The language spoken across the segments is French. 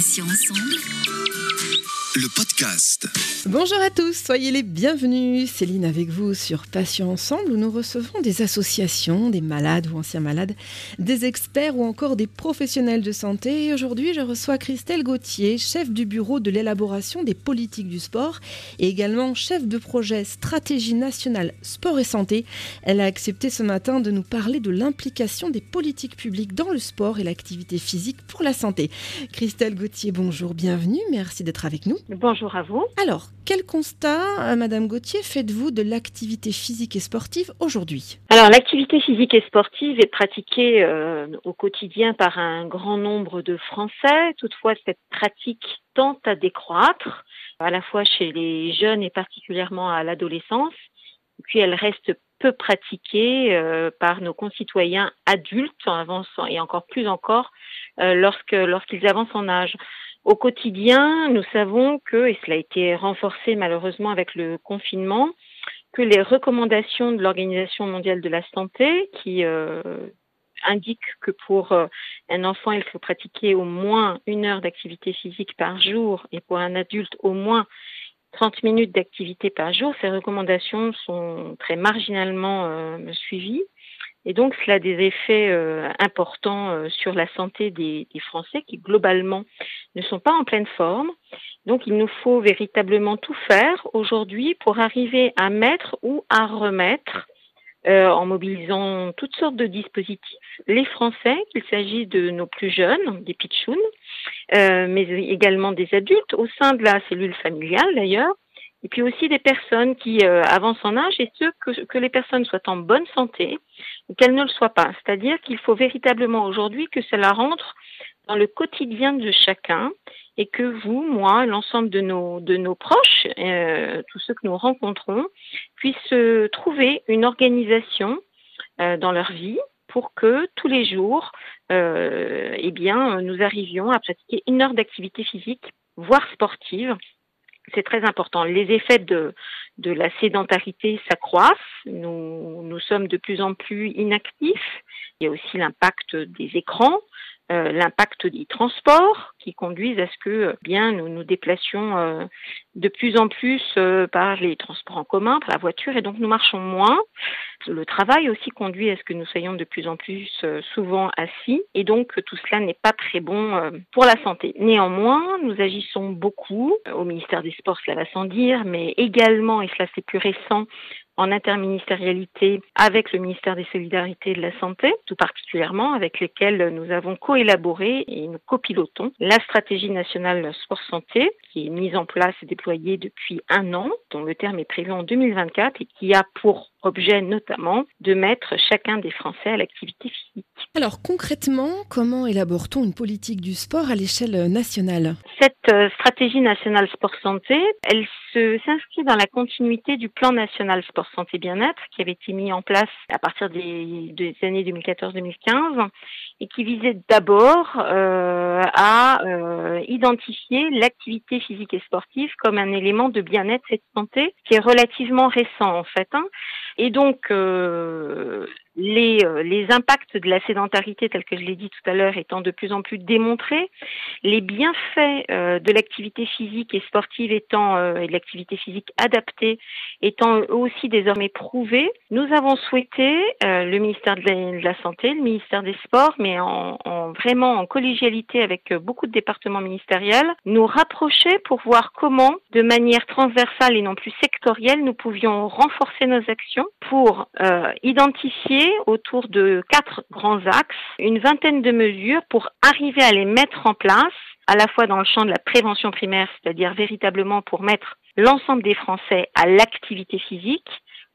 Ensemble le podcast. Bonjour à tous, soyez les bienvenus. Céline avec vous sur Patients Ensemble où nous recevons des associations, des malades ou anciens malades, des experts ou encore des professionnels de santé. Aujourd'hui, je reçois Christelle Gauthier, chef du bureau de l'élaboration des politiques du sport et également chef de projet Stratégie nationale sport et santé. Elle a accepté ce matin de nous parler de l'implication des politiques publiques dans le sport et l'activité physique pour la santé. Christelle Gauthier, bonjour, bienvenue. Merci d'être avec nous. Bonjour à vous. Alors, quel constat, euh, Madame Gauthier, faites-vous de l'activité physique et sportive aujourd'hui? Alors, l'activité physique et sportive est pratiquée euh, au quotidien par un grand nombre de Français. Toutefois, cette pratique tente à décroître, à la fois chez les jeunes et particulièrement à l'adolescence. Puis, elle reste peu pratiquée euh, par nos concitoyens adultes en avançant et encore plus encore lorsque lorsqu'ils avancent en âge. Au quotidien, nous savons que, et cela a été renforcé malheureusement avec le confinement, que les recommandations de l'Organisation mondiale de la santé, qui euh, indiquent que pour euh, un enfant, il faut pratiquer au moins une heure d'activité physique par jour et pour un adulte, au moins 30 minutes d'activité par jour, ces recommandations sont très marginalement euh, suivies. Et donc, cela a des effets euh, importants euh, sur la santé des, Français qui, globalement, ne sont pas en pleine forme. Donc, il nous faut véritablement tout faire aujourd'hui pour arriver à mettre ou à remettre, euh, en mobilisant toutes sortes de dispositifs, les Français, qu'il s'agisse de nos plus jeunes, des pitchouns, mais également des adultes, au sein de la cellule familiale d'ailleurs, et puis aussi des personnes qui avancent en âge et ceux que, les personnes soient en bonne santé, qu'elle ne le soit pas. C'est-à-dire qu'il faut véritablement aujourd'hui que cela rentre dans le quotidien de chacun et que vous, moi, l'ensemble de nos, de nos proches, euh, tous ceux que nous rencontrons, puissent trouver une organisation euh, dans leur vie pour que tous les jours, euh, eh bien, nous arrivions à pratiquer une heure d'activité physique, voire sportive, c'est très important. Les effets de, de la sédentarité s'accroissent. Nous, nous sommes de plus en plus inactifs. Il y a aussi l'impact des écrans, euh, l'impact des transports qui conduisent à ce que euh, bien nous nous déplacions euh, de plus en plus par les transports en commun, par la voiture, et donc nous marchons moins. Le travail aussi conduit à ce que nous soyons de plus en plus souvent assis, et donc tout cela n'est pas très bon pour la santé. Néanmoins, nous agissons beaucoup au ministère des Sports, cela va sans dire, mais également, et cela c'est plus récent, en interministérialité avec le ministère des Solidarités et de la Santé, tout particulièrement avec lesquels nous avons coélaboré et nous copilotons la stratégie nationale sport santé qui est mise en place et déployée depuis un an, dont le terme est prévu en 2024 et qui a pour objet notamment de mettre chacun des Français à l'activité physique. Alors concrètement, comment élabore-t-on une politique du sport à l'échelle nationale? Cette euh, stratégie nationale sport santé, elle s'inscrit dans la continuité du plan national sport santé bien-être qui avait été mis en place à partir des, années 2014-2015 et qui visait d'abord euh, à euh, identifier l'activité physique et sportive comme un élément de bien-être et de santé qui est relativement récent en fait. Hein. Et donc, euh, les, euh, les impacts de la sédentarité, tels que je l'ai dit tout à l'heure, étant de plus en plus démontrés, les bienfaits euh, de l'activité physique et sportive étant euh, et de l'activité physique adaptée étant aussi désormais prouvés, nous avons souhaité le ministère de la, Santé, le ministère des Sports, mais en, en, vraiment en collégialité avec beaucoup de départements ministériels, nous rapprocher pour voir comment, de manière transversale et non plus sectorielle, nous pouvions renforcer nos actions pour identifier autour de quatre grands axes, une vingtaine de mesures pour arriver à les mettre en place, à la fois dans le champ de la prévention primaire, c'est-à-dire véritablement pour mettre l'ensemble des Français à l'activité physique,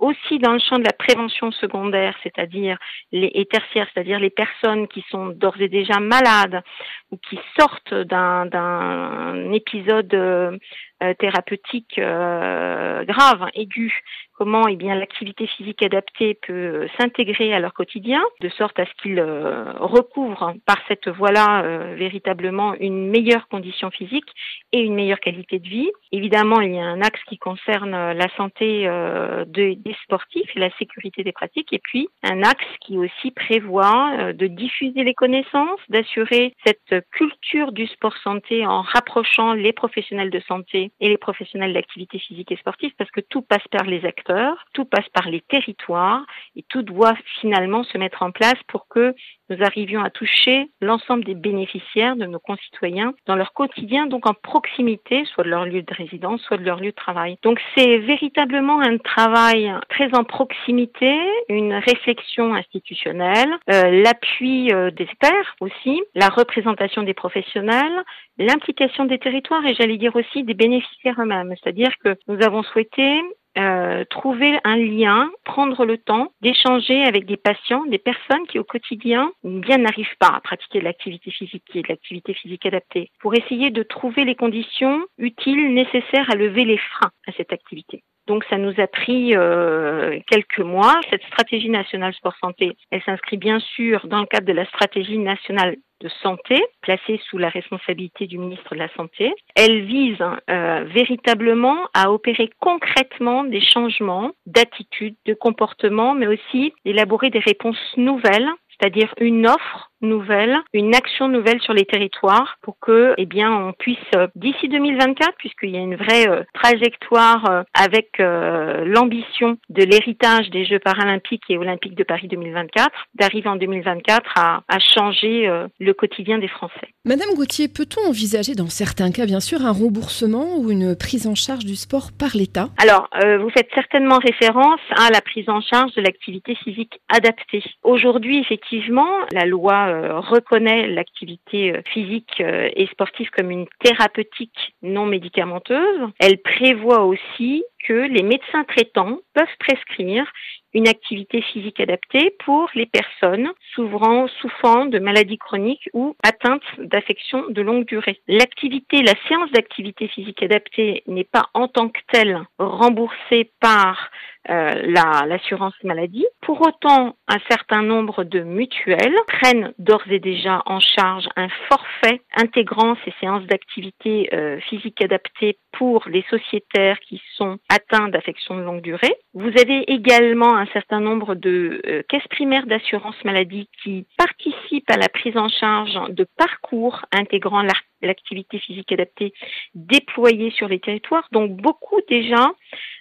aussi dans le champ de la prévention secondaire, c'est-à-dire les et tertiaires, c'est-à-dire les personnes qui sont d'ores et déjà malades ou qui sortent d'un épisode euh, thérapeutiques graves, aiguës, comment eh bien l'activité physique adaptée peut s'intégrer à leur quotidien, de sorte à ce qu'ils recouvrent par cette voie-là véritablement une meilleure condition physique et une meilleure qualité de vie. Évidemment, il y a un axe qui concerne la santé des sportifs et la sécurité des pratiques, et puis un axe qui aussi prévoit de diffuser les connaissances, d'assurer cette culture du sport santé en rapprochant les professionnels de santé et les professionnels d'activité physique et sportive parce que tout passe par les acteurs, tout passe par les territoires et tout doit finalement se mettre en place pour que nous arrivions à toucher l'ensemble des bénéficiaires de nos concitoyens dans leur quotidien, donc en proximité, soit de leur lieu de résidence, soit de leur lieu de travail. Donc c'est véritablement un travail très en proximité, une réflexion institutionnelle, euh, l'appui euh, des experts aussi, la représentation des professionnels, l'implication des territoires et j'allais dire aussi des bénéficiaires eux-mêmes. C'est-à-dire que nous avons souhaité euh, trouver un lien, prendre le temps d'échanger avec des patients, des personnes qui au quotidien bien n'arrivent pas à pratiquer de l'activité physique et de l'activité physique adaptée, pour essayer de trouver les conditions utiles, nécessaires à lever les freins à cette activité. Donc ça nous a pris euh, quelques mois. Cette stratégie nationale sport santé, elle s'inscrit bien sûr dans le cadre de la stratégie nationale de santé, placée sous la responsabilité du ministre de la Santé. Elle vise euh, véritablement à opérer concrètement des changements d'attitude, de comportement, mais aussi d'élaborer des réponses nouvelles, c'est-à-dire une offre nouvelle, une action nouvelle sur les territoires pour que, eh bien, on puisse euh, d'ici 2024, puisqu'il y a une vraie euh, trajectoire euh, avec l'ambition de l'héritage des Jeux paralympiques et olympiques de Paris 2024, d'arriver en 2024 à, à changer le quotidien des Français. Madame Gauthier, peut-on envisager dans certains cas, bien sûr, un remboursement ou une prise en charge du sport par l'État? Alors, vous faites certainement référence à la prise en charge de l'activité physique adaptée. Aujourd'hui, effectivement, la loi euh, reconnaît l'activité euh, physique euh, et sportive comme une thérapeutique non médicamenteuse. Elle prévoit aussi que les médecins traitants peuvent prescrire une activité physique adaptée pour les personnes souffrant, souffrant de maladies chroniques ou atteintes d'affections de longue durée. L'activité, la séance d'activité physique adaptée n'est pas en tant que telle remboursée par euh, l'assurance maladie. Pour autant, un certain nombre de mutuelles prennent d'ores et déjà en charge un forfait intégrant ces séances d'activité euh, physique adaptée pour les sociétaires qui sont atteints d'affections de longue durée. Vous avez également un certain nombre de euh, caisses primaires d'assurance maladie qui participent à la prise en charge de parcours intégrant l'activité physique adaptée déployée sur les territoires. Donc beaucoup déjà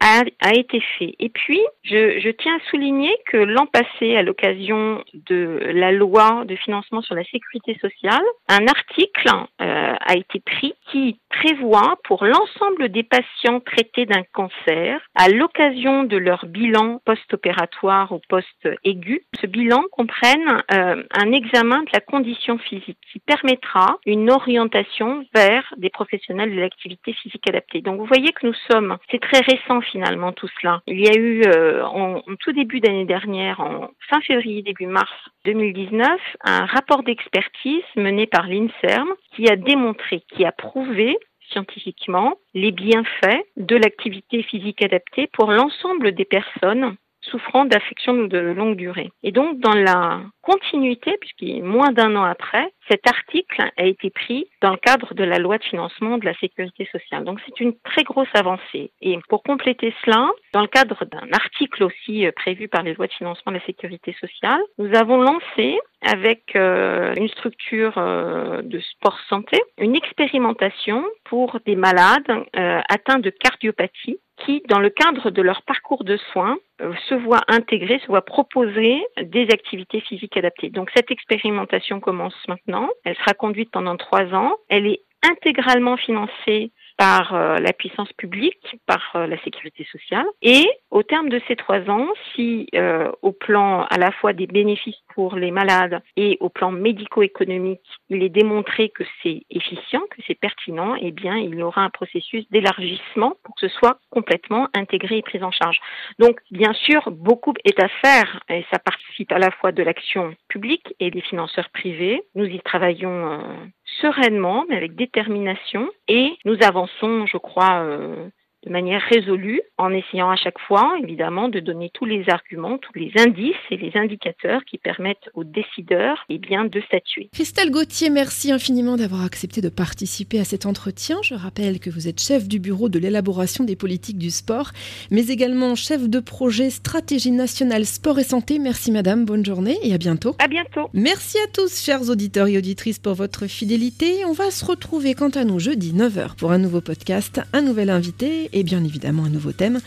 a, été fait. Et puis, je, tiens à souligner que l'an passé, à l'occasion de la loi de financement sur la sécurité sociale, un article euh, a été pris qui prévoit pour l'ensemble des patients traités d'un cancer, à l'occasion de leur bilan post-opératoire ou post-aigu, ce bilan comprenne euh, un examen de la condition physique qui permettra une orientation vers des professionnels de l'activité physique adaptée. Donc vous voyez que nous sommes, c'est très récent finalement tout cela. Il y a eu euh, en, tout début d'année dernière, en fin février, début mars 2019, un rapport d'expertise mené par l'INSERM qui a démontré, qui a prouvé scientifiquement les bienfaits de l'activité physique adaptée pour l'ensemble des personnes souffrant d'affections de longue durée. Et donc, dans la continuité, puisqu'il est moins d'un an après, cet article a été pris dans le cadre de la loi de financement de la sécurité sociale. Donc c'est une très grosse avancée. Et pour compléter cela, dans le cadre d'un article aussi euh, prévu par les lois de financement de la sécurité sociale, nous avons lancé avec euh, une structure euh, de sport santé une expérimentation pour des malades atteints de cardiopathie qui, dans le cadre de leur parcours de soins, se voient intégrer, se voient proposer des activités physiques adaptées. Donc cette expérimentation commence maintenant elle sera conduite pendant trois ans. Elle est intégralement financée par euh, la puissance publique, par euh, la sécurité sociale. Et au terme de ces trois ans, si euh, au plan à la fois des bénéfices pour les malades et au plan médico-économique, il est démontré que c'est efficient, que c'est pertinent, eh bien, il y aura un processus d'élargissement pour que ce soit complètement intégré et pris en charge. Donc, bien sûr, beaucoup est à faire et ça participe à la fois de l'action publique et des financeurs privés. Nous y travaillons sereinement, mais avec détermination. Et nous avançons, je crois, euh, de manière résolue, en essayant à chaque fois, évidemment, de donner tous les arguments, tous les indices et les indicateurs qui permettent aux décideurs eh bien, de statuer. Christelle Gauthier, merci infiniment d'avoir accepté de participer à cet entretien. Je rappelle que vous êtes chef du bureau de l'élaboration des politiques du sport, mais également chef de projet stratégie nationale sport et santé. Merci madame, bonne journée et à bientôt. À bientôt. Merci à tous, chers auditeurs et auditrices, pour votre fidélité. On va se retrouver quant à nous jeudi 9h pour un nouveau podcast, un nouvel invité et bien évidemment un nouveau thème.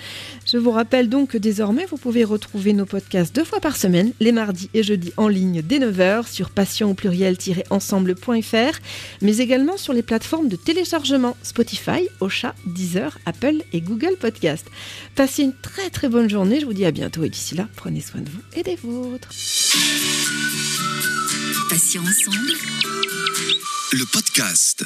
Je vous rappelle donc que désormais vous pouvez retrouver nos podcasts deux fois par semaine, les mardis et jeudis en ligne dès 9h sur passion au pluriel-ensemble.fr, mais également sur les plateformes de téléchargement Spotify, Ocha, Deezer, Apple et Google Podcast. Passez une très très bonne journée, je vous dis à bientôt et d'ici là, prenez soin de vous et des vôtres. Passion ensemble. Le podcast.